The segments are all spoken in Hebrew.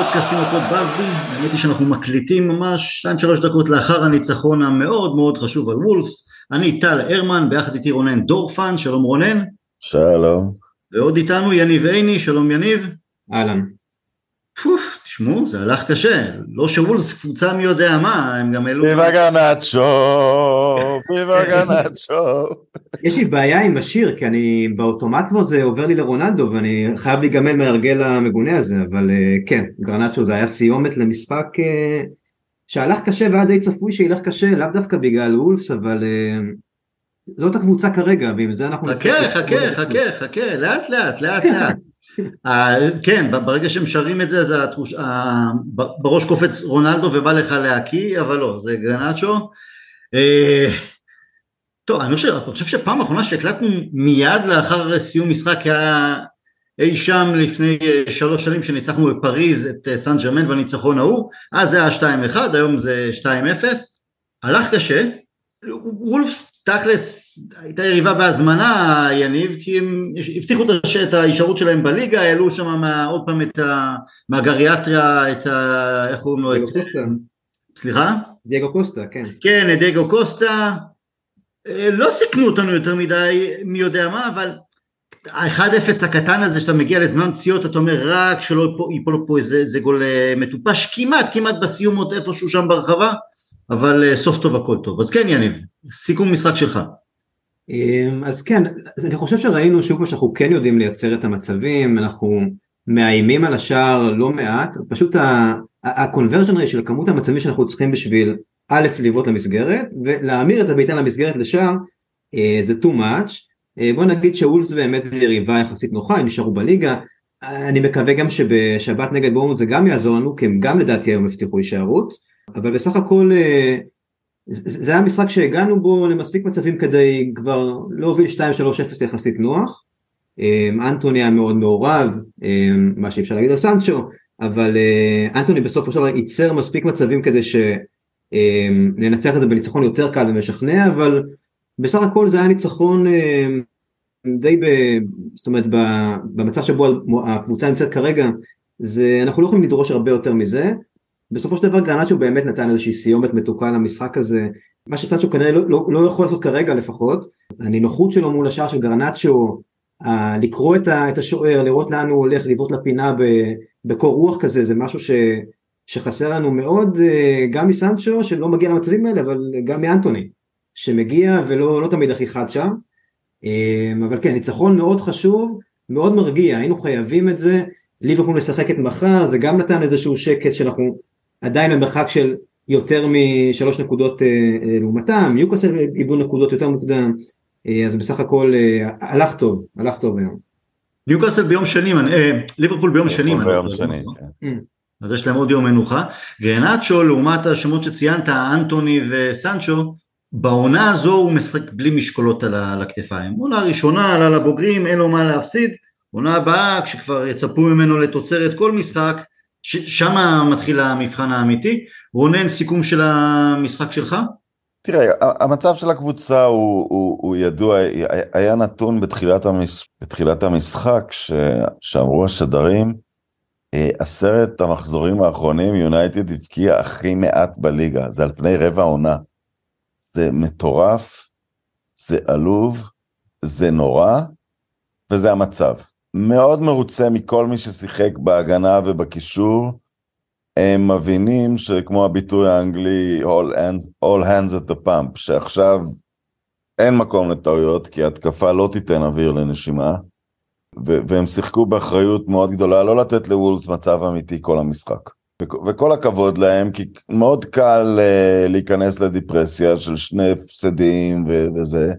לפודקאסטים הפוד בסבי. האמת היא שאנחנו מקליטים ממש 2-3 דקות לאחר הניצחון המאוד מאוד חשוב על וולפס. אני טל הרמן, ביחד איתי רונן דורפן, שלום רונן. שלום. ועוד איתנו יניב עיני, שלום יניב. אהלן. פוף, תשמעו, זה הלך קשה. לא שוולבס קבוצה מי יודע מה, הם גם העלו... ויבה גנצ'ו, ויבה גנצ'ו. יש לי בעיה עם השיר, כי אני באוטומט כבר זה עובר לי לרונלדו, ואני חייב להיגמל מההרגל המגונה הזה, אבל אה, כן, גרנצ'ו זה היה סיומת למשחק אה, שהלך קשה והיה די צפוי שילך קשה, לאו דווקא בגלל וולפס, אבל אה, זאת הקבוצה כרגע, ועם זה אנחנו... חכה, חכה, חכה, חכה, לאט לאט, לאט לאט. כן, ברגע שהם שרים את זה, אז התחוש... בראש קופץ רונלדו ובא לך להקיא, אבל לא, זה גרנצ'ו. טוב, אני חושב, אני חושב שפעם אחרונה שהקלטנו מיד לאחר סיום משחק היה אי שם לפני שלוש שנים שניצחנו בפריז את סן ג'רמן בניצחון ההוא, אז זה היה 2-1, היום זה 2-0, הלך קשה, וולפס תכלס הייתה יריבה בהזמנה יניב כי הם הבטיחו את ההישארות שלהם בליגה העלו שם עוד פעם את ה... מהגריאטריה את ה... איך קוראים לו? דייגו קוסטה. סליחה? דייגו קוסטה כן. כן את דייגו קוסטה לא סיכנו אותנו יותר מדי מי יודע מה אבל ה-1-0 הקטן הזה שאתה מגיע לזמן פציעות אתה אומר רק שלא ייפול פה איזה, איזה גול מטופש כמעט כמעט בסיום עוד איפשהו שם ברחבה אבל סוף טוב הכל טוב אז כן יניב סיכום משחק שלך. אז כן, אז אני חושב שראינו שוב שאנחנו כן יודעים לייצר את המצבים, אנחנו מאיימים על השער לא מעט, פשוט ה-conversion rate של כמות המצבים שאנחנו צריכים בשביל א' לבעוט למסגרת ולהמיר את הבעיטה למסגרת לשער זה too much, בוא נגיד שאולס באמת זה יריבה יחסית נוחה, הם נשארו בליגה, אני מקווה גם שבשבת נגד בורמוט זה גם יעזור לנו כי הם גם לדעתי היום הבטיחו הישארות, אבל בסך הכל זה היה משחק שהגענו בו למספיק מצבים כדי כבר להוביל 2-3-0 יחסית נוח. אנטוני היה מאוד מעורב, מה שאי אפשר להגיד על סנצ'ו, אבל אנטוני בסופו של ייצר מספיק מצבים כדי שננצח את זה בניצחון יותר קל ומשכנע, אבל בסך הכל זה היה ניצחון די, ב, זאת אומרת במצב שבו הקבוצה נמצאת כרגע, זה, אנחנו לא יכולים לדרוש הרבה יותר מזה. בסופו של דבר גרנצ'ו באמת נתן איזושהי סיומת מתוקה למשחק הזה, מה שסנצ'ו כנראה לא, לא, לא יכול לעשות כרגע לפחות, הנינוחות שלו מול השער של גרנצ'ו, לקרוא את, את השוער, לראות לאן הוא הולך, לבעוט לפינה בקור רוח כזה, זה משהו ש, שחסר לנו מאוד, גם מסנצ'ו שלא מגיע למצבים האלה, אבל גם מאנטוני, שמגיע ולא לא תמיד הכי חד שם, אבל כן, ניצחון מאוד חשוב, מאוד מרגיע, היינו חייבים את זה, ליברפול משחקת מחר, זה גם נתן איזשהו שקט שאנחנו עדיין במרחק של יותר משלוש נקודות לעומתם, ניוקאסל איבדו נקודות יותר מוקדם, אז בסך הכל הלך טוב, הלך טוב היום. ניוקאסל ביום שני, ליברפול ביום שני. ביום שני, כן. אז יש להם עוד יום מנוחה. גרנצ'ו לעומת השמות שציינת, אנטוני וסנצ'ו, בעונה הזו הוא משחק בלי משקולות על הכתפיים. עונה ראשונה עלה לבוגרים, אין לו מה להפסיד, עונה הבאה כשכבר יצפו ממנו לתוצרת כל משחק, שם מתחיל המבחן האמיתי. רונן, סיכום של המשחק שלך? תראה, המצב של הקבוצה הוא, הוא, הוא ידוע, היה נתון בתחילת, המש, בתחילת המשחק ש, שאמרו השדרים, עשרת המחזורים האחרונים יונייטד הבקיע הכי מעט בליגה, זה על פני רבע עונה. זה מטורף, זה עלוב, זה נורא, וזה המצב. מאוד מרוצה מכל מי ששיחק בהגנה ובקישור, הם מבינים שכמו הביטוי האנגלי all hands, all hands at the pump, שעכשיו אין מקום לטעויות כי התקפה לא תיתן אוויר לנשימה, ו- והם שיחקו באחריות מאוד גדולה לא לתת לוולס מצב אמיתי כל המשחק. ו- וכל הכבוד להם, כי מאוד קל uh, להיכנס לדיפרסיה של שני הפסדים ו- וזה,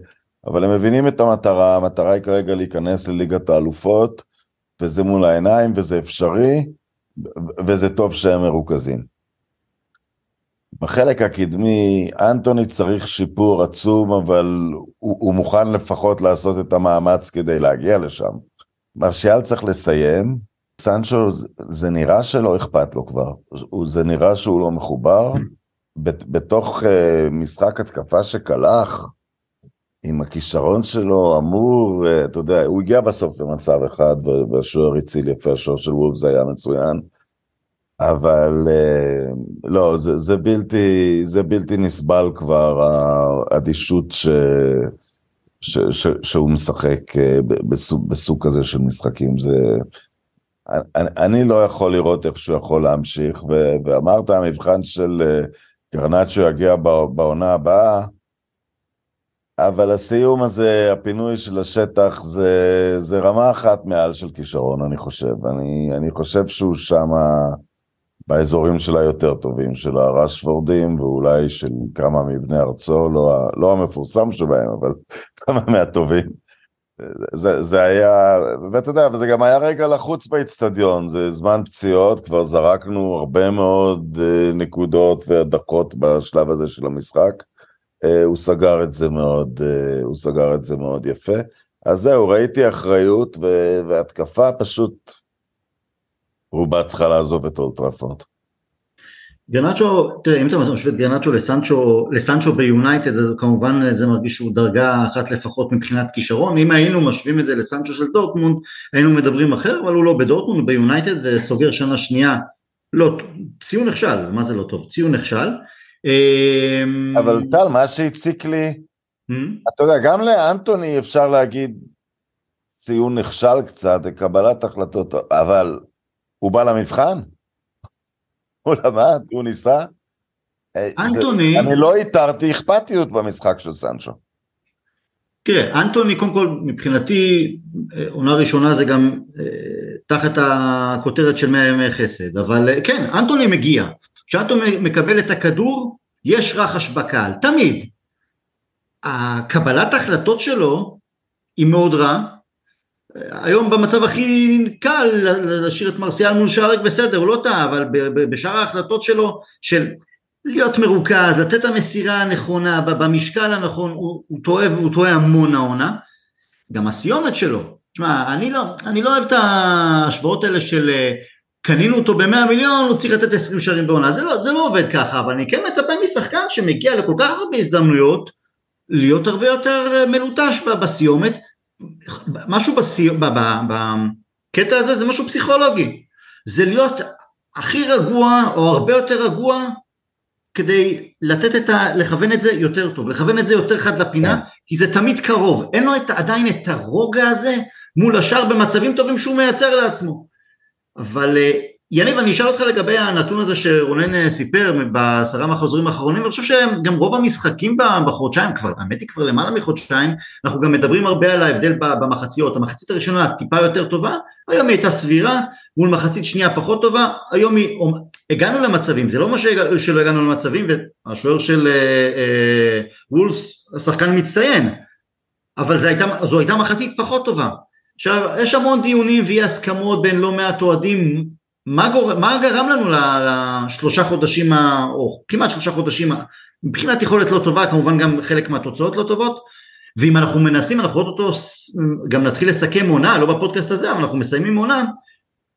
אבל הם מבינים את המטרה, המטרה היא כרגע להיכנס לליגת האלופות, וזה מול העיניים וזה אפשרי, וזה טוב שהם מרוכזים. בחלק הקדמי, אנטוני צריך שיפור עצום, אבל הוא, הוא מוכן לפחות לעשות את המאמץ כדי להגיע לשם. מרשיאל צריך לסיים, סנצ'ו, זה נראה שלא אכפת לו כבר, זה נראה שהוא לא מחובר. בתוך uh, משחק התקפה שקלח, עם הכישרון שלו אמור, אתה יודע, הוא הגיע בסוף למצב אחד והשוער הציל יפה, השוער של וולפס היה מצוין, אבל לא, זה, זה, בלתי, זה בלתי נסבל כבר, האדישות ש, ש, ש, שהוא משחק בסוג, בסוג כזה של משחקים, זה... אני, אני לא יכול לראות איך שהוא יכול להמשיך, ו, ואמרת המבחן של גרנצ'ו יגיע בעונה הבאה, אבל הסיום הזה, הפינוי של השטח, זה, זה רמה אחת מעל של כישרון, אני חושב. אני, אני חושב שהוא שם באזורים של היותר טובים, של הרשפורדים, ואולי של כמה מבני ארצו, לא, לא המפורסם שבהם, אבל כמה מהטובים. זה, זה היה, ואתה יודע, וזה גם היה רגע לחוץ באיצטדיון, זה זמן פציעות, כבר זרקנו הרבה מאוד אה, נקודות ודקות בשלב הזה של המשחק. אה, הוא סגר את זה מאוד, אה, הוא סגר את זה מאוד יפה. אז זהו, ראיתי אחריות והתקפה פשוט, רובה צריכה לעזוב את אולד טראפורד. גרנצ'ו, תראה, אם אתה משווה את גרנצ'ו לסנצ'ו, לסנצ'ו ביונייטד, אז כמובן זה מרגיש שהוא דרגה אחת לפחות מבחינת כישרון, אם היינו משווים את זה לסנצ'ו של דורטמונד, היינו מדברים אחר, אבל הוא לא בדורטמונד, ביונייטד וסוגר שנה שנייה, לא, ציון נכשל, מה זה לא טוב? ציון נכשל. אמ, אבל טל, מה שהציק לי, אתה יודע, גם לאנטוני אפשר להגיד ציון נכשל קצת, קבלת החלטות, אבל הוא בא למבחן? הוא למד, הוא ניסה. אה, אנטוני... אני לא איתרתי אכפתיות במשחק של סנצ'ו. תראה, אנטוני קודם כל מבחינתי אה, עונה ראשונה זה גם אה, תחת הכותרת של 100 ימי חסד, אבל כן, אנטוני מגיע. כשאנטוני מקבל את הכדור, יש רחש בקהל, תמיד. הקבלת ההחלטות שלו היא מאוד רע, היום במצב הכי קל להשאיר את מרסיאל מול שער בסדר, הוא לא טעה, אבל בשאר ההחלטות שלו של להיות מרוכז, לתת את המסירה הנכונה, במשקל הנכון, הוא, הוא טועה והוא טועה המון העונה. גם הסיומת שלו, תשמע, אני לא, אני לא אוהב את ההשוואות האלה של אה, קנינו אותו במאה מיליון, הוא צריך לתת עשרים שערים בעונה, זה לא, זה לא עובד ככה, אבל אני כן מצפה משחקן שמגיע לכל כך הרבה הזדמנויות, להיות הרבה יותר אה, מלוטש בסיומת, משהו בסיום, בקטע הזה זה משהו פסיכולוגי, זה להיות הכי רגוע או הרבה יותר רגוע כדי לתת את ה... לכוון את זה יותר טוב, לכוון את זה יותר חד לפינה, כן. כי זה תמיד קרוב, אין לו את, עדיין את הרוגע הזה מול השאר במצבים טובים שהוא מייצר לעצמו. אבל אה, יניב, אני אשאל אותך לגבי הנתון הזה שרונן אה, סיפר בעשרה מהחוזרים האחרונים, אני חושב שגם רוב המשחקים בחודשיים, כבר, האמת היא כבר למעלה מחודשיים, אנחנו גם מדברים הרבה על ההבדל במחציות, המחצית הראשונה טיפה יותר טובה, היום היא הייתה סבירה, מול מחצית שנייה פחות טובה, היום היא, הגענו למצבים, זה לא מה שלא הגענו למצבים, והשוער של אה, אה, וולס, השחקן מצטיין, אבל הייתה, זו הייתה מחצית פחות טובה. עכשיו, יש המון דיונים ואי הסכמות בין לא מעט אוהדים. מה, גור... מה גרם לנו לשלושה חודשים, ה... או כמעט שלושה חודשים, מבחינת יכולת לא טובה, כמובן גם חלק מהתוצאות לא טובות, ואם אנחנו מנסים, אנחנו רואים אותו, גם נתחיל לסכם עונה, לא בפודקאסט הזה, אבל אנחנו מסיימים עונה,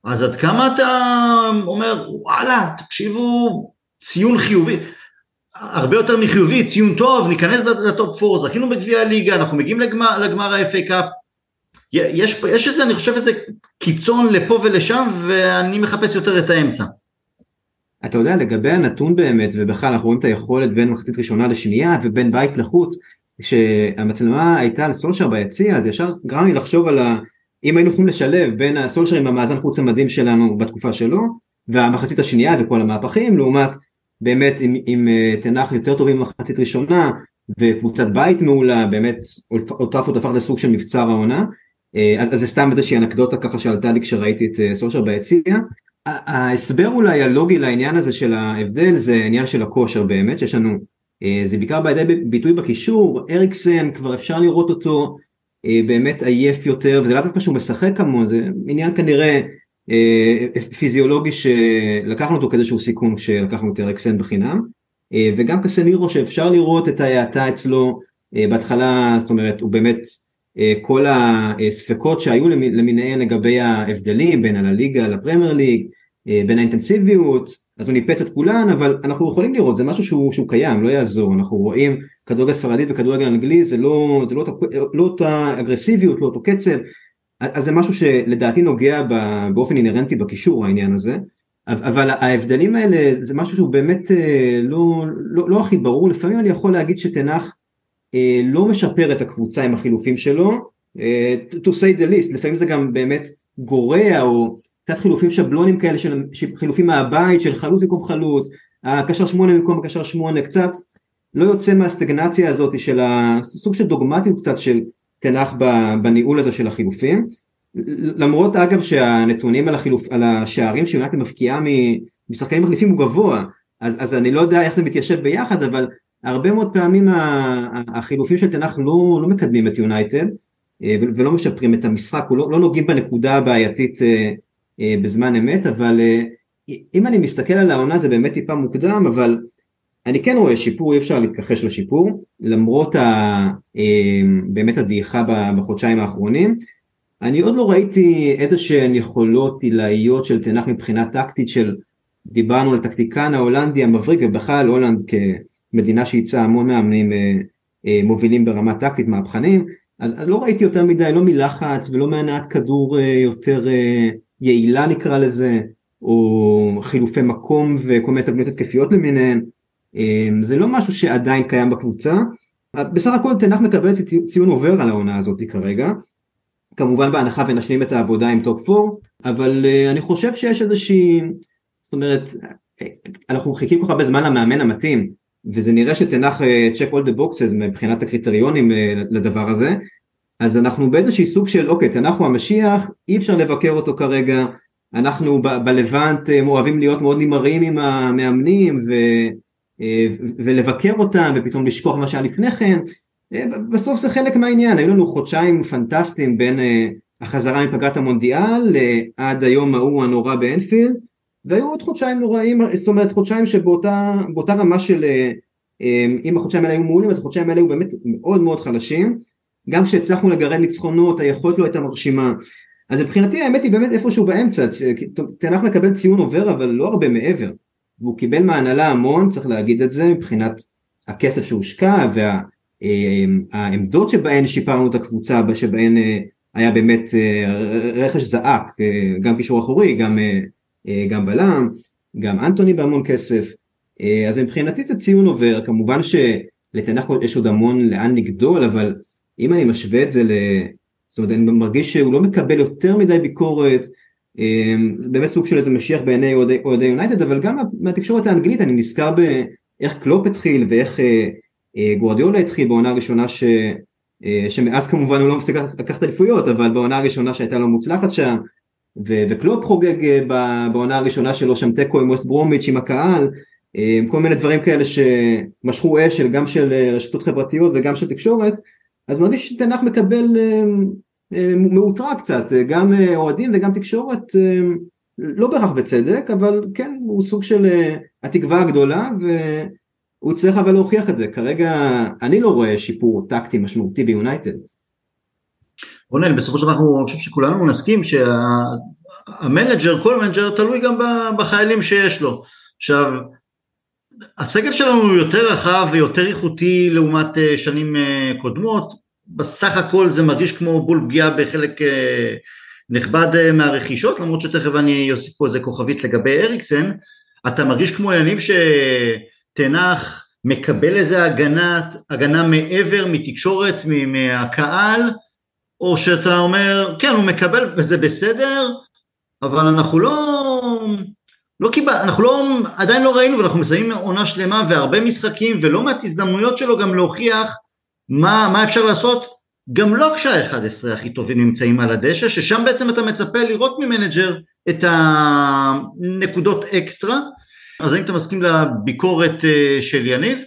אז עד כמה אתה אומר, וואלה, תקשיבו, ציון חיובי, הרבה יותר מחיובי, ציון טוב, ניכנס לטופ 4, זכינו בגביע הליגה, אנחנו מגיעים לגמר, לגמר ה-FA קאפ, יש, יש איזה, אני חושב איזה קיצון לפה ולשם, ואני מחפש יותר את האמצע. אתה יודע, לגבי הנתון באמת, ובכלל אנחנו רואים את היכולת בין מחצית ראשונה לשנייה, ובין בית לחוץ, כשהמצלמה הייתה על סולשר ביציע, אז ישר גרם לי לחשוב על ה... אם היינו יכולים לשלב בין הסולשר עם המאזן חוץ המדהים שלנו בתקופה שלו, והמחצית השנייה וכל המהפכים, לעומת באמת עם, עם אה, תנח יותר טובים במחצית ראשונה, וקבוצת בית מעולה, באמת אולטראפורד הפך לסוג של מבצר העונה, אה, אז, אז זה סתם איזושהי אנקדוטה ככה שעלתה לי כשראיתי את אה, סושר ביציע. ההסבר אולי הלוגי לעניין הזה של ההבדל זה עניין של הכושר באמת שיש לנו אה, זה בעיקר בידי ביטוי בקישור אריקסן כבר אפשר לראות אותו באמת עייף יותר וזה לאו דווקא שהוא משחק כמוהו זה עניין כנראה פיזיולוגי שלקחנו אותו כאיזשהו סיכון כשלקחנו את אריקסן בחינם וגם קסמירו שאפשר לראות את ההאטה אצלו בהתחלה זאת אומרת הוא באמת אה, כל הספקות שהיו למיניהן לגבי ההבדלים בין הליגה לפרמייר ליג, בין האינטנסיביות, אז הוא ניפץ את כולן, אבל אנחנו יכולים לראות, זה משהו שהוא, שהוא קיים, לא יעזור, אנחנו רואים כדורגל ספרדית וכדורגל אנגלי, זה לא, זה לא, לא אותה אגרסיביות, לא אותו קצב, אז זה משהו שלדעתי נוגע באופן אינהרנטי בקישור העניין הזה, אבל ההבדלים האלה זה משהו שהוא באמת אה, לא, לא, לא הכי ברור, לפעמים אני יכול להגיד שתנח אה, לא משפר את הקבוצה עם החילופים שלו, אה, to say the least, לפעמים זה גם באמת גורע או קצת חילופים שבלונים כאלה של חילופים מהבית של חלוץ במקום חלוץ, הקשר שמונה במקום הקשר שמונה, קצת לא יוצא מהסטגנציה הזאת של הסוג של דוגמטיות קצת של תנח בניהול הזה של החילופים. למרות אגב שהנתונים על, החילוף, על השערים שיונתן מפקיעה משחקנים מחליפים הוא גבוה, אז, אז אני לא יודע איך זה מתיישב ביחד, אבל הרבה מאוד פעמים החילופים של תנח לא, לא מקדמים את יונייטד אה, ולא משפרים את המשחק, לא, לא נוגעים בנקודה הבעייתית אה, אה, בזמן אמת, אבל אם אני מסתכל על העונה זה באמת טיפה מוקדם, אבל אני כן רואה שיפור, אי אפשר להתכחש לשיפור, למרות ה, באמת הדעיכה בחודשיים האחרונים. אני עוד לא ראיתי איזה שהן יכולות עילאיות של תנח מבחינה טקטית של דיברנו על טקטיקן ההולנדי המבריק ובכלל הולנד כמדינה שייצאה המון מאמנים אה, אה, מובילים ברמה טקטית מהפכנים אז, לא ראיתי יותר מדי לא מלחץ ולא מהנעת כדור אה, יותר יעילה נקרא לזה או חילופי מקום וכל מיני תבניות התקפיות למיניהן. זה לא משהו שעדיין קיים בקבוצה. בסך הכל תנח מקבל ציון עובר על העונה הזאת כרגע. כמובן בהנחה ונשלים את העבודה עם טופ 4, אבל אני חושב שיש איזושהי, זאת אומרת, אנחנו חיכינו כל כך הרבה זמן למאמן המתאים, וזה נראה שטן האח אה, check all the boxes מבחינת הקריטריונים אה, לדבר הזה, אז אנחנו באיזושהי סוג של אוקיי, טן האח הוא המשיח, אי אפשר לבקר אותו כרגע, אנחנו בלבנט אוהבים להיות מאוד נמהרים עם המאמנים ו, ולבקר אותם ופתאום לשכוח מה שהיה לפני כן, אה, בסוף זה חלק מהעניין, היו לנו חודשיים פנטסטיים בין אה, החזרה מפגרת המונדיאל עד היום ההוא הנורא באנפילד והיו עוד חודשיים נוראים, זאת אומרת חודשיים שבאותה רמה של אה, אם החודשיים האלה היו מעולים אז החודשיים האלה היו באמת מאוד מאוד חלשים. גם כשהצלחנו לגרד ניצחונות היכולת לא הייתה מרשימה. אז מבחינתי האמת היא באמת איפשהו באמצע. תנח מקבל ציון עובר אבל לא הרבה מעבר. והוא קיבל מהנהלה המון צריך להגיד את זה מבחינת הכסף שהושקע וה... אה, העמדות שבהן שיפרנו את הקבוצה, שבהן אה, היה באמת אה, רכש זעק, גם קישור אחורי, גם, גם בלם, גם אנטוני בהמון כסף, אז מבחינתי זה ציון עובר, כמובן שלתנח יש עוד המון לאן לגדול, אבל אם אני משווה את זה ל... זאת אומרת, אני מרגיש שהוא לא מקבל יותר מדי ביקורת, זה באמת סוג של איזה משיח בעיני אוהדי יונייטד, אבל גם מהתקשורת האנגלית אני נזכר באיך קלופ התחיל ואיך אה, גורדיולה התחיל בעונה הראשונה ש... אה, שמאז כמובן הוא לא מפסיק לקחת אליפויות אבל בעונה הראשונה שהייתה לו מוצלחת שם וקלופ חוגג אה, בעונה הראשונה שלו שם תיקו עם ווסט ברומיץ' עם הקהל כל מיני דברים כאלה שמשכו אש גם של רשתות חברתיות וגם של תקשורת אז מרגיש שטן האח מקבל מאותרע קצת גם אוהדים וגם תקשורת לא בהכרח בצדק אבל כן הוא סוג של התקווה הגדולה ו... הוא צריך אבל להוכיח את זה, כרגע אני לא רואה שיפור טקטי משמעותי ביונייטד. רונן, בסופו של דבר אני חושב שכולנו נסכים שהמנג'ר, כל מנג'ר תלוי גם בחיילים שיש לו. עכשיו, הסגל שלנו הוא יותר רחב ויותר איכותי לעומת אה, שנים אה, קודמות, בסך הכל זה מרגיש כמו בול פגיעה בחלק אה, נכבד מהרכישות, למרות שתכף אני אוסיף פה איזה כוכבית לגבי אריקסן, אתה מרגיש כמו יניב ש... תנח מקבל איזה הגנה, הגנה מעבר מתקשורת, מהקהל, או שאתה אומר, כן, הוא מקבל וזה בסדר, אבל אנחנו לא, לא קיבל, אנחנו לא, עדיין לא ראינו ואנחנו מסיימים עונה שלמה והרבה משחקים ולא מעט הזדמנויות שלו גם להוכיח מה, מה אפשר לעשות גם לא כשה-11 הכי טובים נמצאים על הדשא, ששם בעצם אתה מצפה לראות ממנג'ר את הנקודות אקסטרה, אז האם אתה מסכים לביקורת אה, של יניב?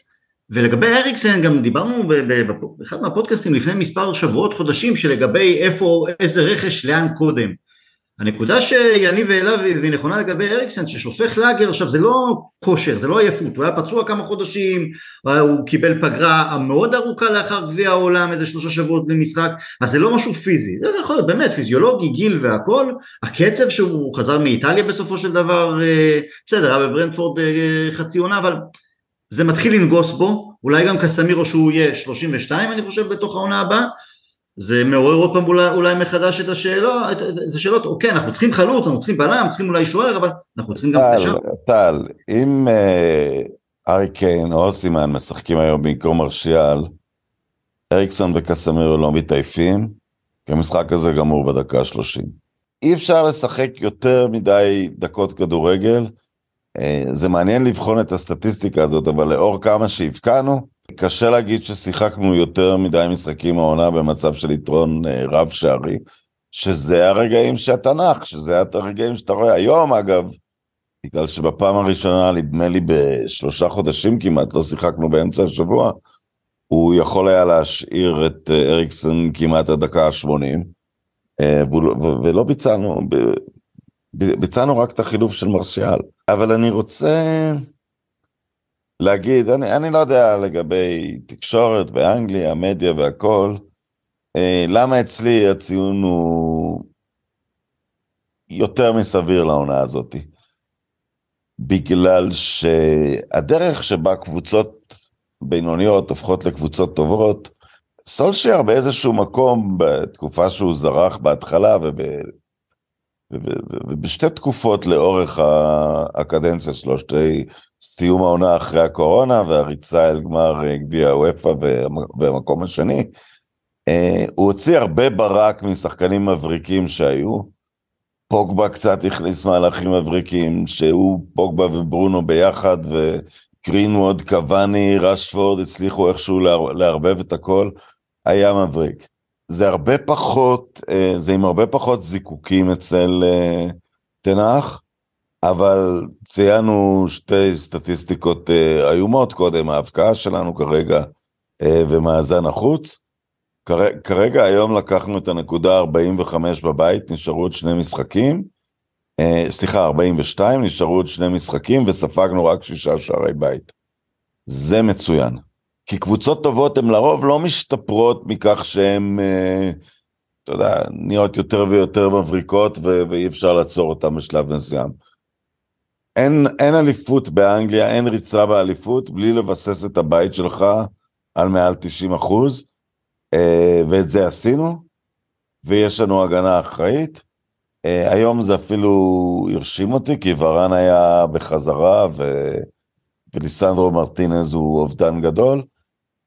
ולגבי אריקסן גם דיברנו באחד מהפודקאסטים לפני מספר שבועות חודשים שלגבי איפה איזה רכש לאן קודם. הנקודה שיניב העלה והיא נכונה לגבי אריקסן ששופך לאגר עכשיו זה לא כושר זה לא עייפות. הוא היה פצוע כמה חודשים הוא קיבל פגרה מאוד ארוכה לאחר גביע העולם איזה שלושה שבועות בלי משחק אז זה לא משהו פיזי. זה יכול להיות באמת פיזיולוגי גיל והכל. הקצב שהוא חזר מאיטליה בסופו של דבר אה, בסדר היה בברנדפורד אה, חצי עונה אבל זה מתחיל לנגוס בו אולי גם קסמירו שהוא יהיה 32 אני חושב בתוך העונה הבאה זה מעורר עוד פעם אולי, אולי מחדש את השאלות, את, את השאלות, אוקיי, אנחנו צריכים חלוץ, אנחנו צריכים בלם, צריכים אולי שוער, אבל אנחנו צריכים גם קשר. טל, אם אה, ארי קיין או סימן משחקים היום במקום מרשיאל, אריקסון וקסמירו לא מתעייפים, כי המשחק הזה גמור בדקה ה-30. אי אפשר לשחק יותר מדי דקות כדורגל, זה מעניין לבחון את הסטטיסטיקה הזאת, אבל לאור כמה שהבקענו, קשה להגיד ששיחקנו יותר מדי משחקים העונה במצב של יתרון אה, רב שערי, שזה הרגעים שאתה נח, שזה הרגעים שאתה רואה. היום אגב, בגלל שבפעם הראשונה, נדמה לי בשלושה חודשים כמעט, לא שיחקנו באמצע השבוע, הוא יכול היה להשאיר את אה, אריקסון כמעט הדקה ה-80, אה, ולא ביצענו, ביצענו רק את החילוף של מרשיאל. אבל אני רוצה... להגיד, אני, אני לא יודע לגבי תקשורת באנגליה, מדיה והכל, אה, למה אצלי הציון הוא יותר מסביר לעונה הזאת? בגלל שהדרך שבה קבוצות בינוניות הופכות לקבוצות טובות, סולשייר באיזשהו מקום, בתקופה שהוא זרח בהתחלה וב... ובשתי תקופות לאורך הקדנציה שלו, שתי סיום העונה אחרי הקורונה והריצה אל גמר גביע הוופא במקום השני, אה, הוא הוציא הרבה ברק משחקנים מבריקים שהיו. פוגבה קצת הכניס מהלכים מבריקים, שהוא פוגבה וברונו ביחד, וגרינווד, קוואני, רשפורד, הצליחו איכשהו לערבב את הכל, היה מבריק. זה הרבה פחות, אה, זה עם הרבה פחות זיקוקים אצל תנח, אבל ציינו שתי סטטיסטיקות אה, איומות קודם, ההבקעה שלנו כרגע אה, ומאזן החוץ. כר, כרגע היום לקחנו את הנקודה 45 בבית, נשארו עוד שני משחקים. אה, סליחה, 42, נשארו עוד שני משחקים וספגנו רק שישה שערי בית. זה מצוין. כי קבוצות טובות הן לרוב לא משתפרות מכך שהן, אה, אתה יודע, נהיות יותר ויותר מבריקות ואי אפשר לעצור אותן בשלב מסוים. אין, אין אליפות באנגליה, אין ריצה באליפות, בלי לבסס את הבית שלך על מעל 90 אחוז, אה, ואת זה עשינו, ויש לנו הגנה אחראית. אה, היום זה אפילו הרשים אותי, כי ורן היה בחזרה, ו... וליסנדרו מרטינז הוא אובדן גדול.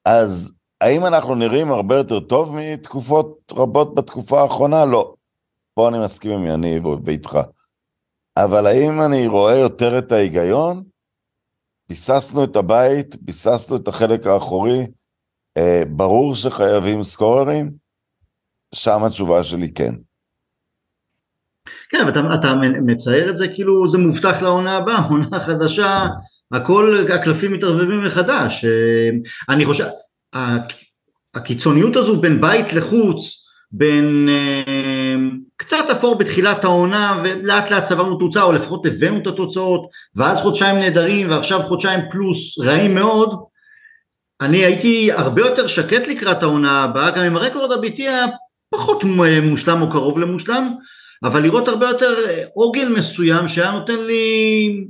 אז האם אנחנו נראים הרבה יותר טוב מתקופות רבות בתקופה האחרונה? לא. פה אני מסכים עם יניב ואיתך. אבל האם אני רואה יותר את ההיגיון? ביססנו את הבית, ביססנו את החלק האחורי, אה, ברור שחייבים סקוררים? שם התשובה שלי כן. כן, אבל אתה, אתה מצייר את זה כאילו זה מובטח לעונה הבאה, עונה חדשה, הכל, הקלפים מתערבבים מחדש. אה, אני חושב, הקיצוניות הזו בין בית לחוץ, בין אה, קצת אפור בתחילת העונה ולאט לאט צברנו תוצאה או לפחות הבאנו את התוצאות ואז חודשיים נהדרים ועכשיו חודשיים פלוס רעים מאוד אני הייתי הרבה יותר שקט לקראת העונה הבאה גם אם הרקורד הביתי היה פחות מושלם או קרוב למושלם אבל לראות הרבה יותר עוגל מסוים שהיה נותן לי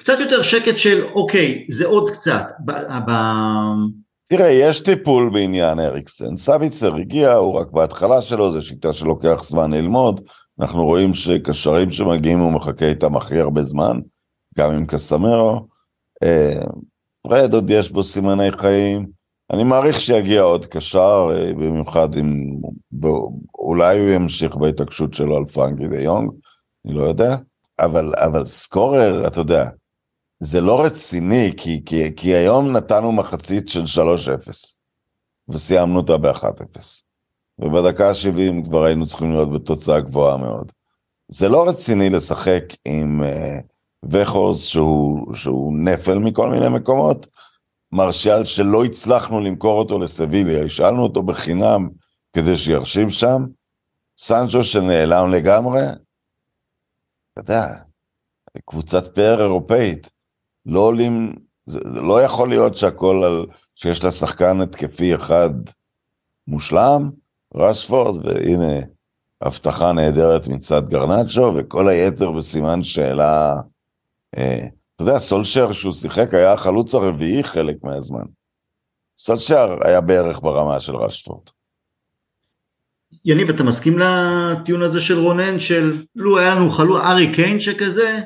קצת יותר שקט של אוקיי זה עוד קצת ב- ב- תראה, יש טיפול בעניין אריקסן. סביצר הגיע, הוא רק בהתחלה שלו, זו שיטה שלוקח זמן ללמוד. אנחנו רואים שקשרים שמגיעים הוא מחכה איתם הכי הרבה זמן, גם עם קסמרו. אה, פרד עוד יש בו סימני חיים. אני מעריך שיגיע עוד קשר, אה, במיוחד אם... אולי הוא ימשיך בהתעקשות שלו על פרנקי דה יונג, אני לא יודע. אבל, אבל סקורר, אתה יודע, זה לא רציני, כי, כי, כי היום נתנו מחצית של 3-0, וסיימנו אותה ב-1-0. ובדקה ה-70 כבר היינו צריכים להיות בתוצאה גבוהה מאוד. זה לא רציני לשחק עם uh, וחורס שהוא, שהוא נפל מכל מיני מקומות, מרשיאל שלא הצלחנו למכור אותו לסביליה, השאלנו אותו בחינם כדי שירשים שם, סנצ'ו שנעלם לגמרי, יודע, קבוצת פאר אירופאית, לא עולים, זה, זה לא יכול להיות שהכל על, שיש לה שחקן התקפי אחד מושלם, רשפורד, והנה, הבטחה נהדרת מצד גרנצ'ו, וכל היתר בסימן שאלה. אה, אתה יודע, סולשר שהוא שיחק היה החלוץ הרביעי חלק מהזמן. סולשר היה בערך ברמה של רשפורד. יניב, אתה מסכים לטיעון הזה של רונן, של לו היה לנו חלוץ ארי קיין שכזה,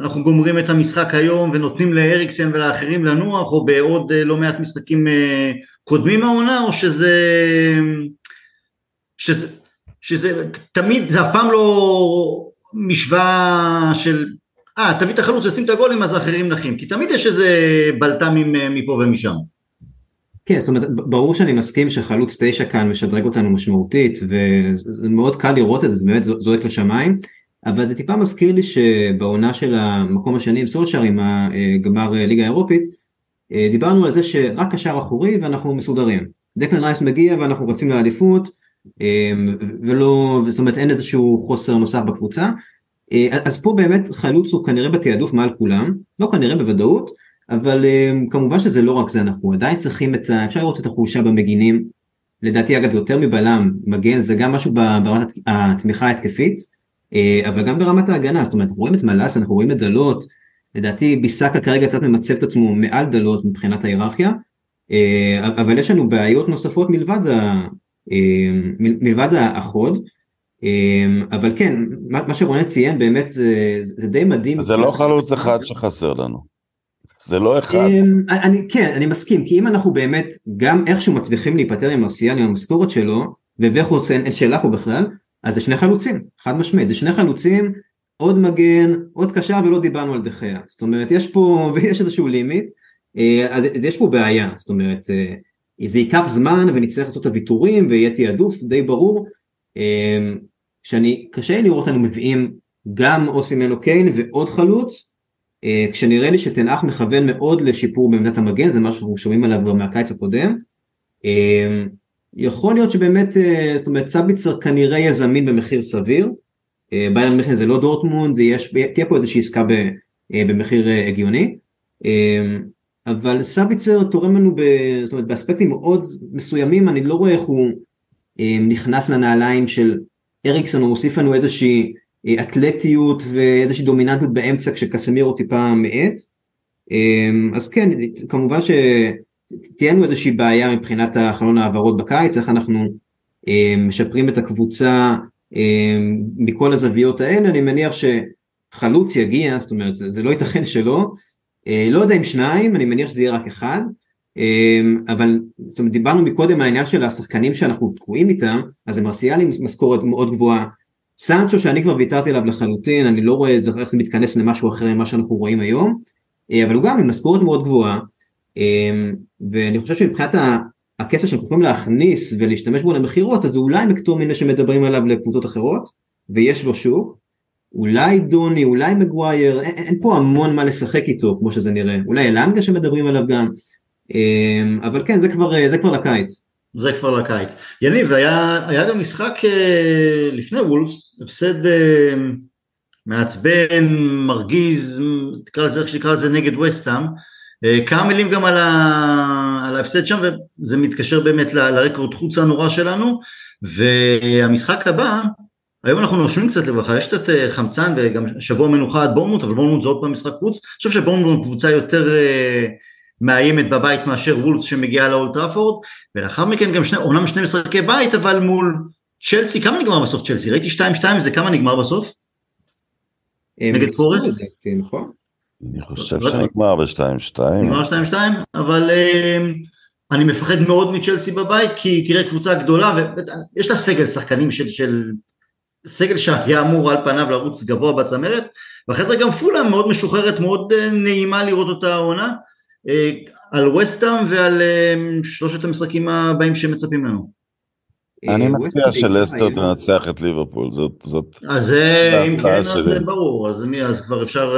אנחנו גומרים את המשחק היום ונותנים לאריקסן ולאחרים לנוח, או בעוד אה, לא מעט משחקים אה, קודמים העונה, או שזה... שזה, שזה תמיד, זה אף פעם לא משוואה של אה, תביא את החלוץ ושים את הגולים אז האחרים נחים, כי תמיד יש איזה בלת"מים אה, מפה ומשם. כן, זאת אומרת, ברור שאני מסכים שחלוץ תשע כאן משדרג אותנו משמעותית, ומאוד קל לראות את זה, זה באמת זועק לשמיים, אבל זה טיפה מזכיר לי שבעונה של המקום השני עם סולשר, עם הגמר ליגה האירופית, אה, דיברנו על זה שרק השער אחורי ואנחנו מסודרים. דקלן רייס מגיע ואנחנו רצים לאליפות, אה, ולא, זאת אומרת אין איזשהו חוסר נוסף בקבוצה, אה, אז פה באמת חלוץ הוא כנראה בתעדוף מעל כולם, לא כנראה בוודאות, אבל כמובן שזה לא רק זה, אנחנו עדיין צריכים את ה... אפשר לראות את החולשה במגינים, לדעתי אגב יותר מבלם, מגן זה גם משהו ברמת התמיכה ההתקפית, אבל גם ברמת ההגנה, זאת אומרת אנחנו רואים את מלאס, אנחנו רואים את דלות, לדעתי ביסאקה כרגע קצת ממצב את עצמו מעל דלות מבחינת ההיררכיה, אה, אבל יש לנו בעיות נוספות מלבד, ה, אה, מלבד החוד, אה, אבל כן, מה שרונן ציין באמת זה, זה די מדהים. זה לא חלוץ אחד שחסר לנו. זה לא אחד. אני, כן, אני מסכים, כי אם אנחנו באמת גם איכשהו מצליחים להיפטר עם מרסיאל עם המשכורת שלו, ווכוס אין, אין שאלה פה בכלל, אז זה שני חלוצים, חד משמעית, זה שני חלוצים עוד מגן, עוד קשר ולא דיברנו על דחיה. זאת אומרת, יש פה, ויש איזשהו לימיט, אה, אז יש פה בעיה, זאת אומרת, אה, זה ייקח זמן ונצטרך לעשות את הוויתורים ויהיה תעדוף די ברור, אה, שאני, קשה לי לראות אותנו מביאים גם אוסימנו קיין ועוד חלוץ, כשנראה לי שתנאך מכוון מאוד לשיפור בעמדת המגן, זה משהו שאנחנו שומעים עליו כבר מהקיץ הקודם. יכול להיות שבאמת, זאת אומרת, סביצר כנראה יהיה זמין במחיר סביר, אה, ביירן מיכן זה לא דורטמונד, יש, תהיה פה איזושהי עסקה ב, אה, במחיר אה, הגיוני, אבל סביצר תורם לנו ב, זאת אומרת, באספקטים מאוד מסוימים, אני לא רואה איך הוא נכנס לנעליים של אריקסון, הוא מוסיף לנו איזושהי אתלטיות ואיזושהי דומיננטיות באמצע כשקסמירו טיפה מאט, אז כן, כמובן שתהיה לנו איזושהי בעיה מבחינת החלון העברות בקיץ, איך אנחנו משפרים את הקבוצה אמ, מכל הזוויות האלה, אני מניח שחלוץ יגיע, זאת אומרת זה, זה לא ייתכן שלא, אה, לא יודע אם שניים, אני מניח שזה יהיה רק אחד, אבל זאת אומרת דיברנו מקודם על העניין של השחקנים שאנחנו תקועים איתם, אז הם מרסיאלי משכורת מאוד גבוהה, סנצ'ו שאני כבר ויתרתי עליו לחלוטין, אני לא רואה איך זה מתכנס למשהו אחר ממה שאנחנו רואים היום, אה, אבל הוא גם עם משכורת מאוד גבוהה, ואני חושב שמבחינת הכסף שאנחנו יכולים להכניס ולהשתמש בו למכירות אז אולי מקטומינה שמדברים עליו לקבוצות אחרות ויש לו שוק אולי דוני אולי מגווייר אין, אין פה המון מה לשחק איתו כמו שזה נראה אולי אלנגה שמדברים עליו גם אמ, אבל כן זה כבר זה כבר לקיץ. זה כבר לקיץ. יניב היה, היה גם משחק אה, לפני וולפס הפסד אה, מעצבן מרגיז תקרא לזה איך שנקרא לזה נגד וסטאם כמה מילים גם על, ה... על ההפסד שם וזה מתקשר באמת ל... לרקורד חוץ הנורא שלנו והמשחק הבא היום אנחנו נושמים קצת לברכה, יש קצת אה, חמצן וגם שבוע מנוחה עד בורמוט, אבל בורמוט זה עוד פעם משחק חוץ, אני חושב שבורמוט קבוצה יותר uh, מאיימת בבית מאשר וולס שמגיעה לאולטראפורד, ולאחר מכן גם שני, אומנם שני משחקי בית, אבל מול צ'לסי, כמה נגמר בסוף צ'לסי? ראיתי 2-2, זה כמה נגמר בסוף? נגד פורט? נכון. אני חושב שנגמר ב-2-2. נגמר 2-2, אבל אמ, אני מפחד מאוד מצ'לסי בבית, כי תראה קבוצה גדולה, ויש לה סגל שחקנים של, של סגל שהיה אמור על פניו לרוץ גבוה בצמרת, ואחרי זה גם פולה מאוד משוחררת, מאוד אה, נעימה לראות אותה העונה, אה, על וסטאם ועל אמ, שלושת המשחקים הבאים שמצפים לנו. אני אה, מציע שלסטר תנצח את ליברפול, זאת... אז אם כן, אז זה ברור, אז כבר אפשר...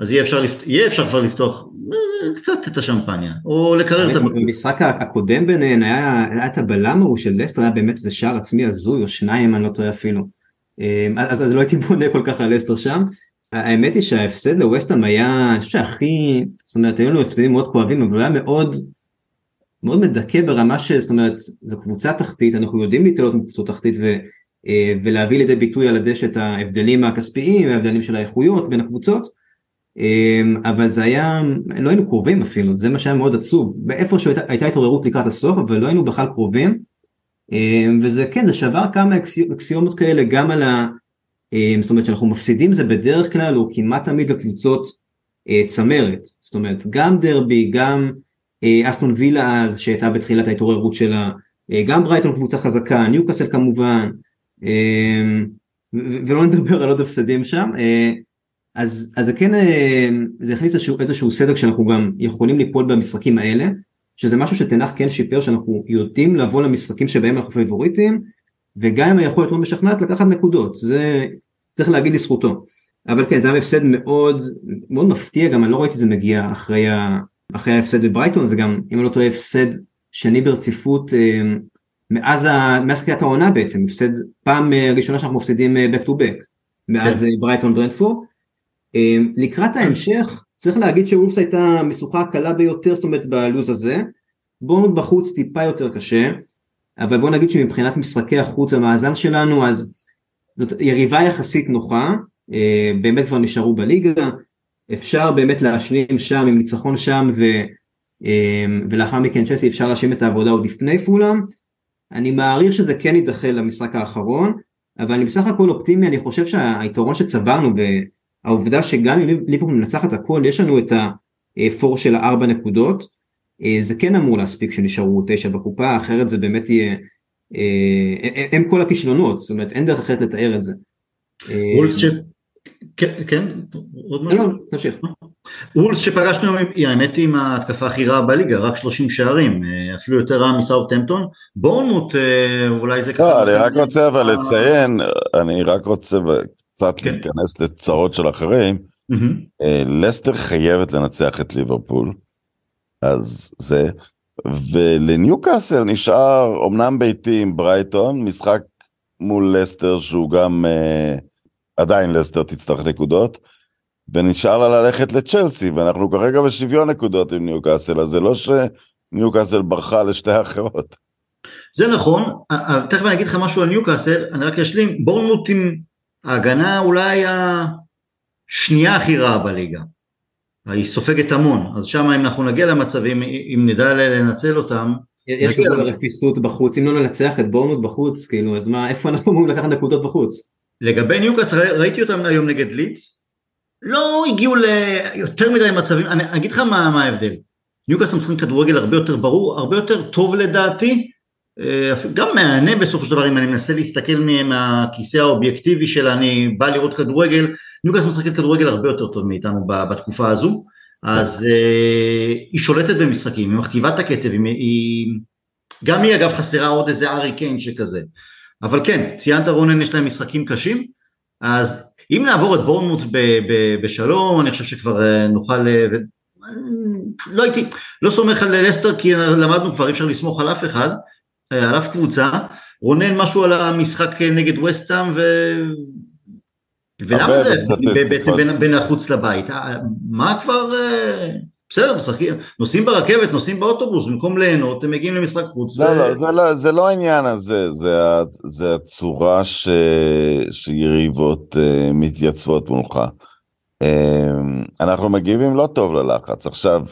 אז יהיה אפשר, לפת... יהיה אפשר כבר לפתוח אה, קצת את השמפניה, או לקרר את הבקבוק. במשחק הקודם ביניהן היה, היה את הבלם ההוא של לסטר, היה באמת איזה שער עצמי הזוי, או שניים אני לא טועה אפילו. אז, אז לא הייתי בונה כל כך על לסטר שם. האמת היא שההפסד לווסטהאם היה, אני חושב שהכי, זאת אומרת, היו לנו הפסדים מאוד כואבים, אבל הוא היה מאוד, מאוד מדכא ברמה ש... זאת אומרת, זו קבוצה תחתית, אנחנו יודעים להתעלות מקבוצות תחתית ו, אה, ולהביא לידי ביטוי על הדשא את ההבדלים הכספיים, ההבדלים של האיכויות בין הקבוצות, אבל זה היה, לא היינו קרובים אפילו, זה מה שהיה מאוד עצוב, באיפה שהייתה התעוררות לקראת הסוף, אבל לא היינו בכלל קרובים, אה, וזה כן, זה שבר כמה אקסיומות כאלה גם על ה... זאת אומרת שאנחנו מפסידים זה בדרך כלל או כמעט תמיד לקבוצות צמרת, זאת אומרת גם דרבי, גם אסטון וילה אז שהייתה בתחילת ההתעוררות שלה, גם ברייטון קבוצה חזקה, ניוקאסל כמובן, אמ, ולא נדבר על עוד הפסדים שם, אה, אז, אז זה כן, אה, זה הכניס איזשהו, איזשהו סדר שאנחנו גם יכולים ליפול במשחקים האלה, שזה משהו שטן האח כן שיפר, שאנחנו יודעים לבוא למשחקים שבהם אנחנו פייבוריטים, וגם אם היכולת לא משכנעת לקחת נקודות, זה צריך להגיד לזכותו. אבל כן, זה היה הפסד מאוד, מאוד מפתיע, גם אני לא ראיתי את זה מגיע אחרי, ה, אחרי ההפסד בברייטון, זה גם, אם אני לא טועה, הפסד שני ברציפות אה, מאז, ה... מאז קריאת העונה בעצם, הפסד פעם אה, ראשונה שאנחנו מפסידים back to back, מאז כן. ברייטון ברנדפור. לקראת ההמשך, צריך להגיד שאולפס הייתה משוכה קלה ביותר, זאת אומרת בלוז הזה, בורנות בחוץ טיפה יותר קשה, אבל בוא נגיד שמבחינת משחקי החוץ המאזן שלנו, אז זאת יריבה יחסית נוחה, באמת כבר נשארו בליגה, אפשר באמת להשלים שם עם ניצחון שם ו... ולאחר מכן צ'סי אפשר להשלים את העבודה עוד לפני פולאם, אני מעריך שזה כן יידחה למשחק האחרון, אבל אני בסך הכל אופטימי, אני חושב שהיתרון שצברנו והעובדה שגם אם ליברפול מנצחת הכל, יש לנו את הפור של הארבע נקודות, אה, זה כן אמור להספיק שנשארו תשע בקופה, אחרת זה באמת יהיה, אה, הם כל הכישלונות, זאת אומרת אין דרך אחרת לתאר את זה. כן, כן, עוד משהו? לא, לא, תמשיך. וולס שפגשנו היא האמת היא עם ההתקפה הכי רעה בליגה, רק 30 שערים, אה, אפילו יותר רע מסאוטהמפטון. בורנמוט אה, אולי זה ככה... לא, אני רק רוצה אבל לציין, אני רק רוצה קצת כן. להיכנס לצרות של אחרים. אה, לסטר חייבת לנצח את ליברפול, אז זה, ולניוקאסל נשאר אמנם ביתי עם ברייטון, משחק מול לסטר שהוא גם... עדיין לסטר תצטרך נקודות, ונשאר לה ללכת לצ'לסי, ואנחנו כרגע בשוויון נקודות עם ניוקאסל, אז זה לא שניוקאסל ברחה לשתי האחרות. זה נכון, תכף אני אגיד לך משהו על ניוקאסל, אני רק אשלים, בורנמוט עם ההגנה אולי השנייה הכי רעה בליגה. היא סופגת המון, אז שם אם אנחנו נגיע למצבים, אם נדע לנצל אותם, יש לנו רפיסות בחוץ, אם לא ננצח את בורנמוט בחוץ, כאילו, אז מה, איפה אנחנו אמורים לקחת נקודות בחוץ? לגבי ניוקאס ראיתי אותם היום נגד ליץ, לא הגיעו ליותר מדי מצבים, אני אגיד לך מה, מה ההבדל, ניוקאס משחקים כדורגל הרבה יותר ברור, הרבה יותר טוב לדעתי, אה, גם מהנה בסופו של דבר אם אני מנסה להסתכל מהכיסא האובייקטיבי שלה, אני בא לראות כדורגל, ניוקאס משחקת כדורגל הרבה יותר טוב מאיתנו בתקופה הזו, אז אה, היא שולטת במשחקים, היא מכתיבה את הקצב, היא, היא, גם היא אגב חסרה עוד איזה ארי קיין שכזה, אבל כן, ציינת רונן יש להם משחקים קשים, אז אם נעבור את בורנמוט בשלום, אני חושב שכבר אה, נוכל, אה, לא הייתי, לא סומך על לסטר כי למדנו כבר אי אפשר לסמוך על אף אחד, אה, על אף קבוצה, רונן משהו על המשחק נגד וסטאם ו... ולמה זה? בין, בין החוץ לבית, מה כבר בסדר, משחקים, נוסעים ברכבת, נוסעים באוטובוס, במקום ליהנות, הם מגיעים למשחק חוץ. לא, ו... לא, זה לא, זה לא העניין הזה, זה, זה הצורה ש, שיריבות uh, מתייצבות מולך. Uh, אנחנו מגיבים לא טוב ללחץ. עכשיו,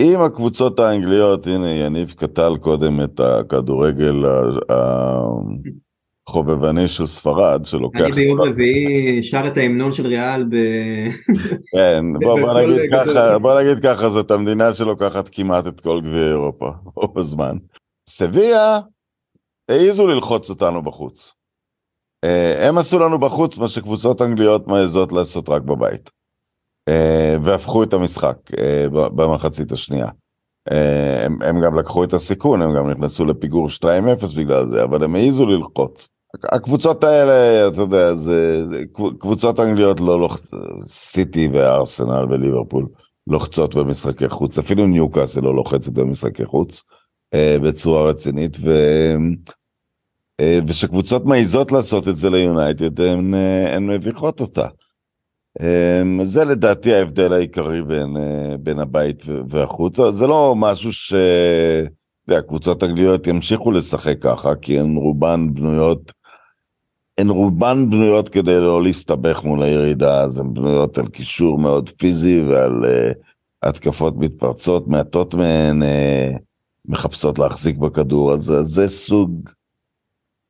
אם הקבוצות האנגליות, הנה יניב קטל קודם את הכדורגל חובבני של ספרד שלוקח... אני ביום רביעי שר את ההמנון של ריאל ב... כן, בוא, בוא, נגיד ככה, בוא נגיד ככה, זאת המדינה שלוקחת כמעט את כל גביע אירופה, רוב הזמן. סביה העזו ללחוץ אותנו בחוץ. אה, הם עשו לנו בחוץ מה שקבוצות אנגליות מעזות לעשות רק בבית. אה, והפכו את המשחק אה, במחצית השנייה. הם, הם גם לקחו את הסיכון, הם גם נכנסו לפיגור 2-0 בגלל זה, אבל הם העזו ללחוץ. הקבוצות האלה, אתה יודע, זה קבוצות אנגליות לא לוחצות, סיטי וארסנל וליברפול לוחצות במשחקי חוץ, אפילו ניוקאסל לא לוחצת במשחקי חוץ אה, בצורה רצינית, אה, ושקבוצות מעיזות לעשות את זה ליונייטד, הן, אה, הן מביכות אותה. זה לדעתי ההבדל העיקרי בין, בין הבית והחוץ. זה לא משהו ש... אתה יודע, ימשיכו לשחק ככה, כי הן רובן בנויות, הן רובן בנויות כדי לא להסתבך מול הירידה, אז הן בנויות על קישור מאוד פיזי ועל uh, התקפות מתפרצות, מעטות מהן uh, מחפשות להחזיק בכדור, אז זה סוג,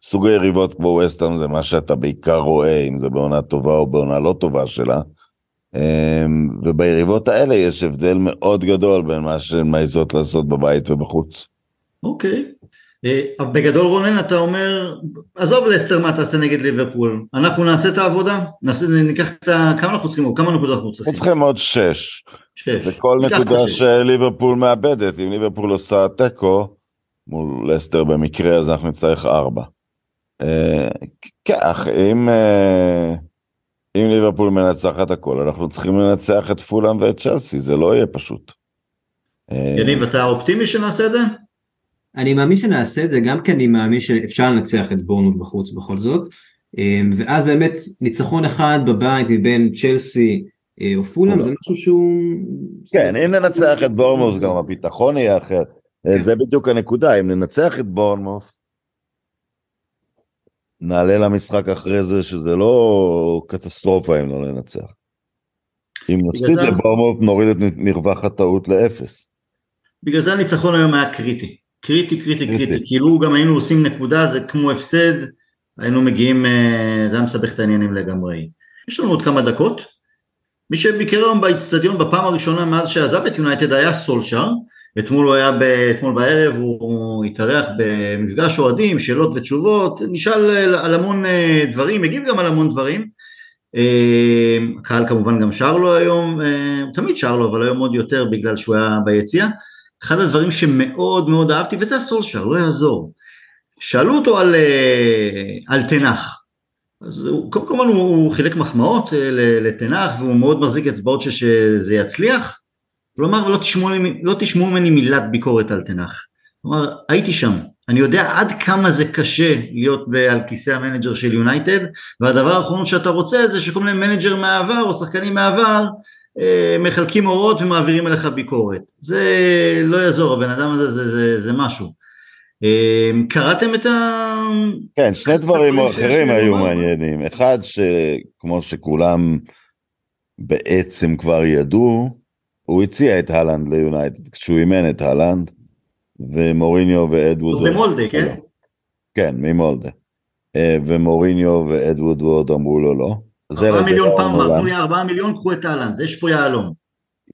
סוג היריבות כמו וסטהאם זה מה שאתה בעיקר רואה, אם זה בעונה טובה או בעונה לא טובה שלה. Um, וביריבות האלה יש הבדל מאוד גדול בין מה שהן מעיזות לעשות בבית ובחוץ. אוקיי. אה, בגדול רונן אתה אומר, עזוב לסטר מה תעשה נגד ליברפול, אנחנו נעשה את העבודה, נעשה, ניקח את ה... כמה אנחנו צריכים, כמה נקודות אנחנו צריכים? אנחנו צריכים עוד שש. שש. וכל נקודה שליברפול מאבדת, אם ליברפול עושה תיקו מול לסטר במקרה, אז אנחנו נצטרך ארבע. אה, כך, אם, אה, אם ליברפול מנצחת הכל, אנחנו צריכים לנצח את פולאם ואת צ'לסי, זה לא יהיה פשוט. יניב, אתה אופטימי שנעשה את זה? אני מאמין שנעשה את זה גם כי אני מאמין שאפשר לנצח את בורנות בחוץ בכל זאת אמ, ואז באמת ניצחון אחד בבית מבין צ'לסי אה, או פולאם זה משהו שהוא... כן אם ננצח את בורנמוס גם הביטחון יהיה אחר אה, זה בדיוק הנקודה אם ננצח את בורנמוס נעלה למשחק אחרי זה שזה לא קטסטרופה אם לא ננצח. אם נפסיד לבורנמוס נוריד את מרווח הטעות לאפס. בגלל זה הניצחון היום היה קריטי. קריטי, קריטי, קריטי. כאילו גם היינו עושים נקודה, זה כמו הפסד, היינו מגיעים, אה, זה היה מסבך את העניינים לגמרי. יש לנו עוד כמה דקות. מי שביקר היום באיצטדיון בפעם הראשונה מאז שעזב את יונייטד היה סולשר. אתמול הוא היה, ב, אתמול בערב הוא התארח במפגש אוהדים, שאלות ותשובות, נשאל על המון אה, דברים, הגיב גם על המון דברים. אה, הקהל כמובן גם שר לו היום, הוא תמיד שר לו, אבל היום עוד יותר בגלל שהוא היה ביציאה. אחד הדברים שמאוד מאוד אהבתי, וזה הסולשר, לא יעזור. שאלו אותו על, אה, על טן האח. אז הוא, כמובן הוא, הוא חילק מחמאות אה, לטן האח והוא מאוד מחזיק אצבעות שזה יצליח. הוא אמר לא תשמעו, לא תשמעו ממני מילת ביקורת על טן האח. אמר הייתי שם, אני יודע עד כמה זה קשה להיות על כיסא המנג'ר של יונייטד והדבר האחרון שאתה רוצה זה שכל מיני מנג'ר מהעבר או שחקנים מהעבר מחלקים הוראות ומעבירים אליך ביקורת. זה לא יעזור, הבן אדם הזה זה, זה, זה משהו. אה, קראתם את ה... כן, שני דברים אחרים היו מעניינים. אחד, שכמו שכולם בעצם כבר ידעו, הוא הציע את הלנד ליונייטד כשהוא אימן את הלנד, ומוריניו ואדווד... במולדה, כן? כן, ממולדה. אה, ומוריניו ואדווד ווד אמרו לו לא. ארבעה מיליון פעם, אמרו לי ארבעה מיליון, קחו את אהלנד, יש פה יהלום.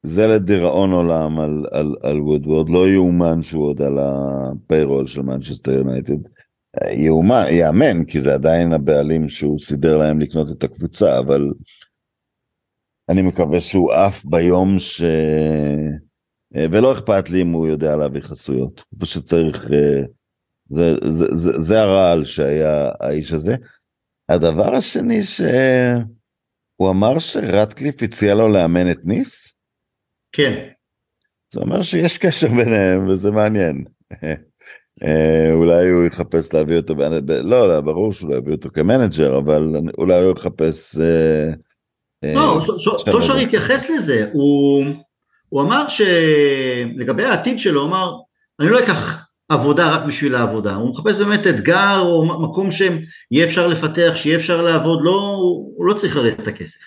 זה לדיראון עולם על, על, על וודוורד, לא יאומן שהוא עוד על ה payroll של מנצ'סטר יונייטד. יאומן, יאמן, כי זה עדיין הבעלים שהוא סידר להם לקנות את הקבוצה, אבל אני מקווה שהוא עף ביום ש... ולא אכפת לי אם הוא יודע להביא חסויות, הוא פשוט צריך... זה, זה, זה, זה הרעל שהיה האיש הזה. הדבר השני שהוא אמר שרטקליף הציע לו לאמן את ניס? כן. זה אומר שיש קשר ביניהם וזה מעניין. אה, אולי הוא יחפש להביא אותו, לא, לא, ברור שהוא לא יביא אותו כמנג'ר, אבל אולי הוא יחפש... אה, אה, לא, סושר התייחס לזה, הוא אמר שלגבי העתיד שלו, הוא אמר, אני לא אקח עבודה רק בשביל העבודה, הוא מחפש באמת אתגר או מקום שיהיה אפשר לפתח, שיהיה אפשר לעבוד, לא, הוא לא צריך לרדת את הכסף.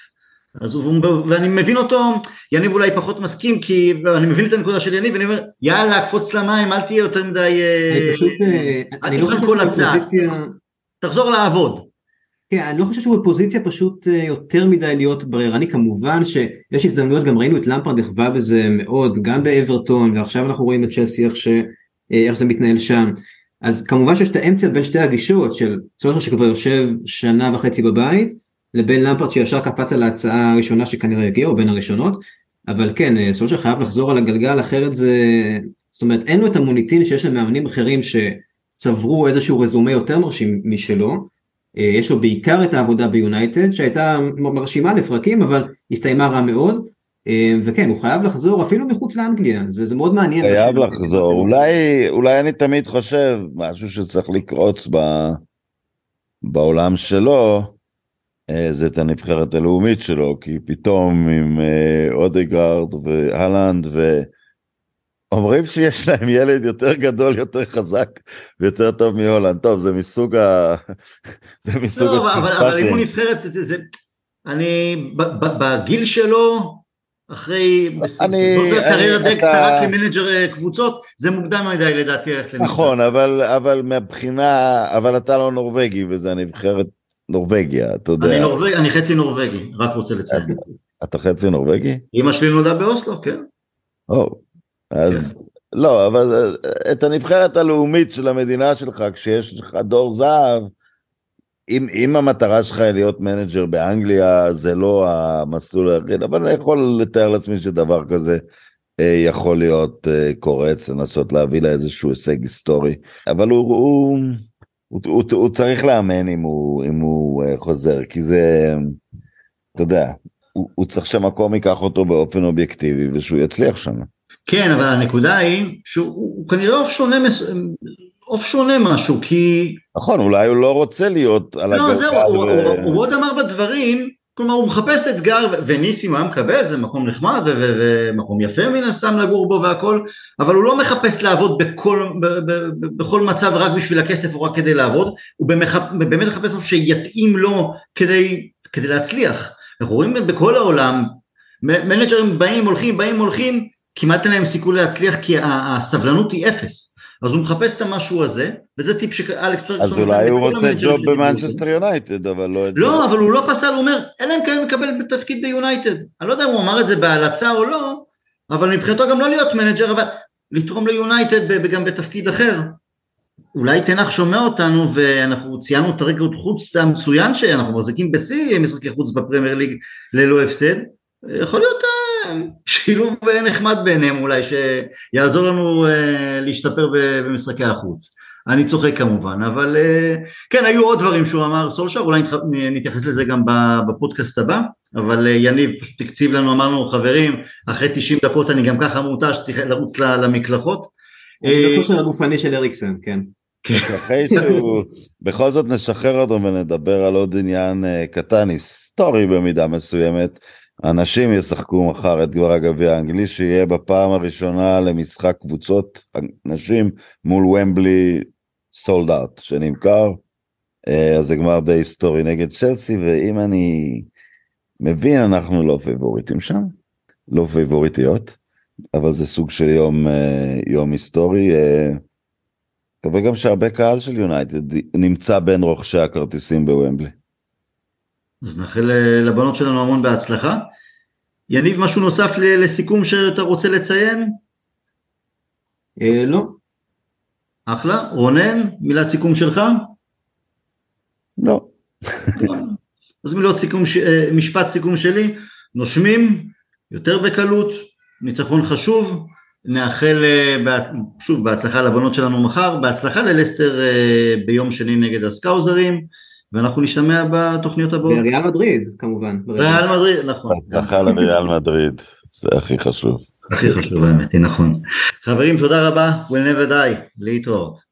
אז הוא, ואני מבין אותו, יניב אולי פחות מסכים, כי אני מבין את הנקודה של יניב, ואני אומר, יאללה, קפוץ למים, אל תהיה יותר מדי... אני פשוט, אה, אני לא חושב שבפוזיציה... תחזור לעבוד. כן, אני לא חושב שהוא בפוזיציה פשוט אה, יותר מדי להיות בררני, כמובן שיש הזדמנויות, גם ראינו את למפרד נכווה בזה מאוד, גם באברטון, ועכשיו אנחנו רואים את צ'לסי איך ש... אה, איך זה מתנהל שם. אז כמובן שיש את האמצע בין שתי הגישות של סולשר שכבר יושב שנה וחצי בבית לבין למפרט שישר קפץ על ההצעה הראשונה שכנראה הגיעה או בין הראשונות. אבל כן אה, סולשר חייב לחזור על הגלגל אחרת זה זאת אומרת אין לו את המוניטין שיש למאמנים אחרים שצברו איזשהו רזומה יותר מרשים משלו. אה, יש לו בעיקר את העבודה ביונייטד שהייתה מרשימה לפרקים אבל הסתיימה רע מאוד וכן הוא חייב לחזור אפילו מחוץ לאנגליה זה, זה מאוד מעניין. חייב לחזור. אולי אולי אני תמיד חושב משהו שצריך לקרוץ ב, בעולם שלו, אה, זה את הנבחרת הלאומית שלו, כי פתאום עם אה, אודגרד והלנד ו... אומרים שיש להם ילד יותר גדול, יותר חזק ויותר טוב מהולנד. טוב, זה מסוג ה... זה מסוג לא, אבל, אבל אם הוא נבחרת, זה, זה... אני, בגיל שלו, אחרי אני, קריירה די קצרה כמנג'ר אה, קבוצות, זה מוקדם מדי לדעתי ללכת לנבחרת. נכון, אבל, אבל מהבחינה, אבל אתה לא נורבגי וזה הנבחרת נורבגיה, אתה יודע. אני נורווגי, אני חצי נורבגי, רק רוצה לציין. אתה חצי נורבגי? אמא שלי נולדה באוסלו, כן. או, אז כן. לא, אבל אה, את הנבחרת הלאומית של המדינה שלך, כשיש לך דור זהב, אם, אם המטרה שלך היא להיות מנג'ר באנגליה, זה לא המסלול היחיד, אבל אני יכול לתאר לעצמי שדבר כזה אה, יכול להיות אה, קורץ, לנסות להביא לה איזשהו הישג היסטורי, אבל הוא, הוא, הוא, הוא, הוא צריך לאמן אם הוא, אם הוא אה, חוזר, כי זה, אתה יודע, הוא, הוא צריך שהמקום ייקח אותו באופן אובייקטיבי ושהוא יצליח שם. כן, אבל הנקודה היא שהוא כנראה שונה, עוף שונה משהו, כי... נכון, אולי הוא לא רוצה להיות על הגלגל. לא, זהו, ו... הוא, הוא, הוא עוד אמר בדברים, כלומר הוא מחפש אתגר, וניסים היה מקבל, זה מקום נחמד ומקום יפה מן הסתם לגור בו והכל, אבל הוא לא מחפש לעבוד בכל, ב, ב, ב, בכל מצב רק בשביל הכסף או רק כדי לעבוד, הוא במח, באמת מחפש משהו שיתאים לו כדי, כדי להצליח. אנחנו רואים בכל העולם, מנג'רים באים הולכים באים הולכים כמעט אין להם סיכוי להצליח כי הסבלנות היא אפס אז הוא מחפש את המשהו הזה וזה טיפ שאלכס פרגסון אז אולי הוא רוצה ג'וב במנצ'סטר יונייטד אבל לא לא אבל הוא לא פסל הוא אומר אלא אם כן מקבל תפקיד ביונייטד. אני לא יודע אם הוא אמר את זה בהלצה או לא אבל מבחינתו גם לא להיות מנג'ר אבל לתרום ליונייטד וגם בתפקיד אחר. אולי טן האח שומע אותנו ואנחנו ציינו את הרקורד חוץ המצוין שאנחנו מחזיקים בשיא משחקי חוץ בפרמייר ליג ללא הפסד. יכול להיות שילוב נחמד ביניהם אולי שיעזור לנו אה, להשתפר במשחקי החוץ. אני צוחק כמובן, אבל אה, כן היו עוד דברים שהוא אמר סולשר, אולי נתייחס לזה גם בפודקאסט הבא, אבל יניב פשוט הקציב לנו, אמרנו חברים, אחרי 90 דקות אני גם ככה מותש, צריך לרוץ למקלחות. זה הכושר הגופני של אריקסן, כן. כן. אחרי שהוא, בכל זאת נשחרר אותו ונדבר על עוד עניין קטן, היסטורי במידה מסוימת. אנשים ישחקו מחר את גבר הגביע האנגלי שיהיה בפעם הראשונה למשחק קבוצות נשים מול ומבלי sold out שנמכר. אה, אז זה גמר די היסטורי נגד צ'לסי ואם אני מבין אנחנו לא פייבוריטים שם, לא פייבוריטיות, אבל זה סוג של יום, אה, יום היסטורי. אה, מקווה גם שהרבה קהל של יונייטד נמצא בין רוכשי הכרטיסים בוומבלי. אז נאחל לבנות שלנו המון בהצלחה. יניב, משהו נוסף לסיכום שאתה רוצה לציין? אה, לא. אחלה. רונן, מילת סיכום שלך? לא. אז מילות סיכום, אה, משפט סיכום שלי, נושמים יותר בקלות, ניצחון חשוב, נאחל אה, שוב בהצלחה לבנות שלנו מחר, בהצלחה ללסטר ביום שני נגד הסקאוזרים. ואנחנו נשתמע בתוכניות הבאות. בריאל מדריד כמובן. ריאל מדריד, נכון. הצלחה לריאל מדריד, זה הכי חשוב. הכי חשוב האמת, נכון. חברים, תודה רבה, we'll never die, להתראות.